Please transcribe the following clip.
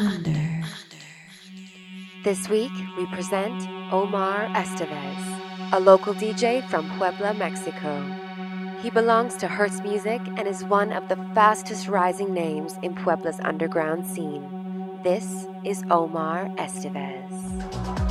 Under. This week, we present Omar Estevez, a local DJ from Puebla, Mexico. He belongs to Hertz Music and is one of the fastest rising names in Puebla's underground scene. This is Omar Estevez.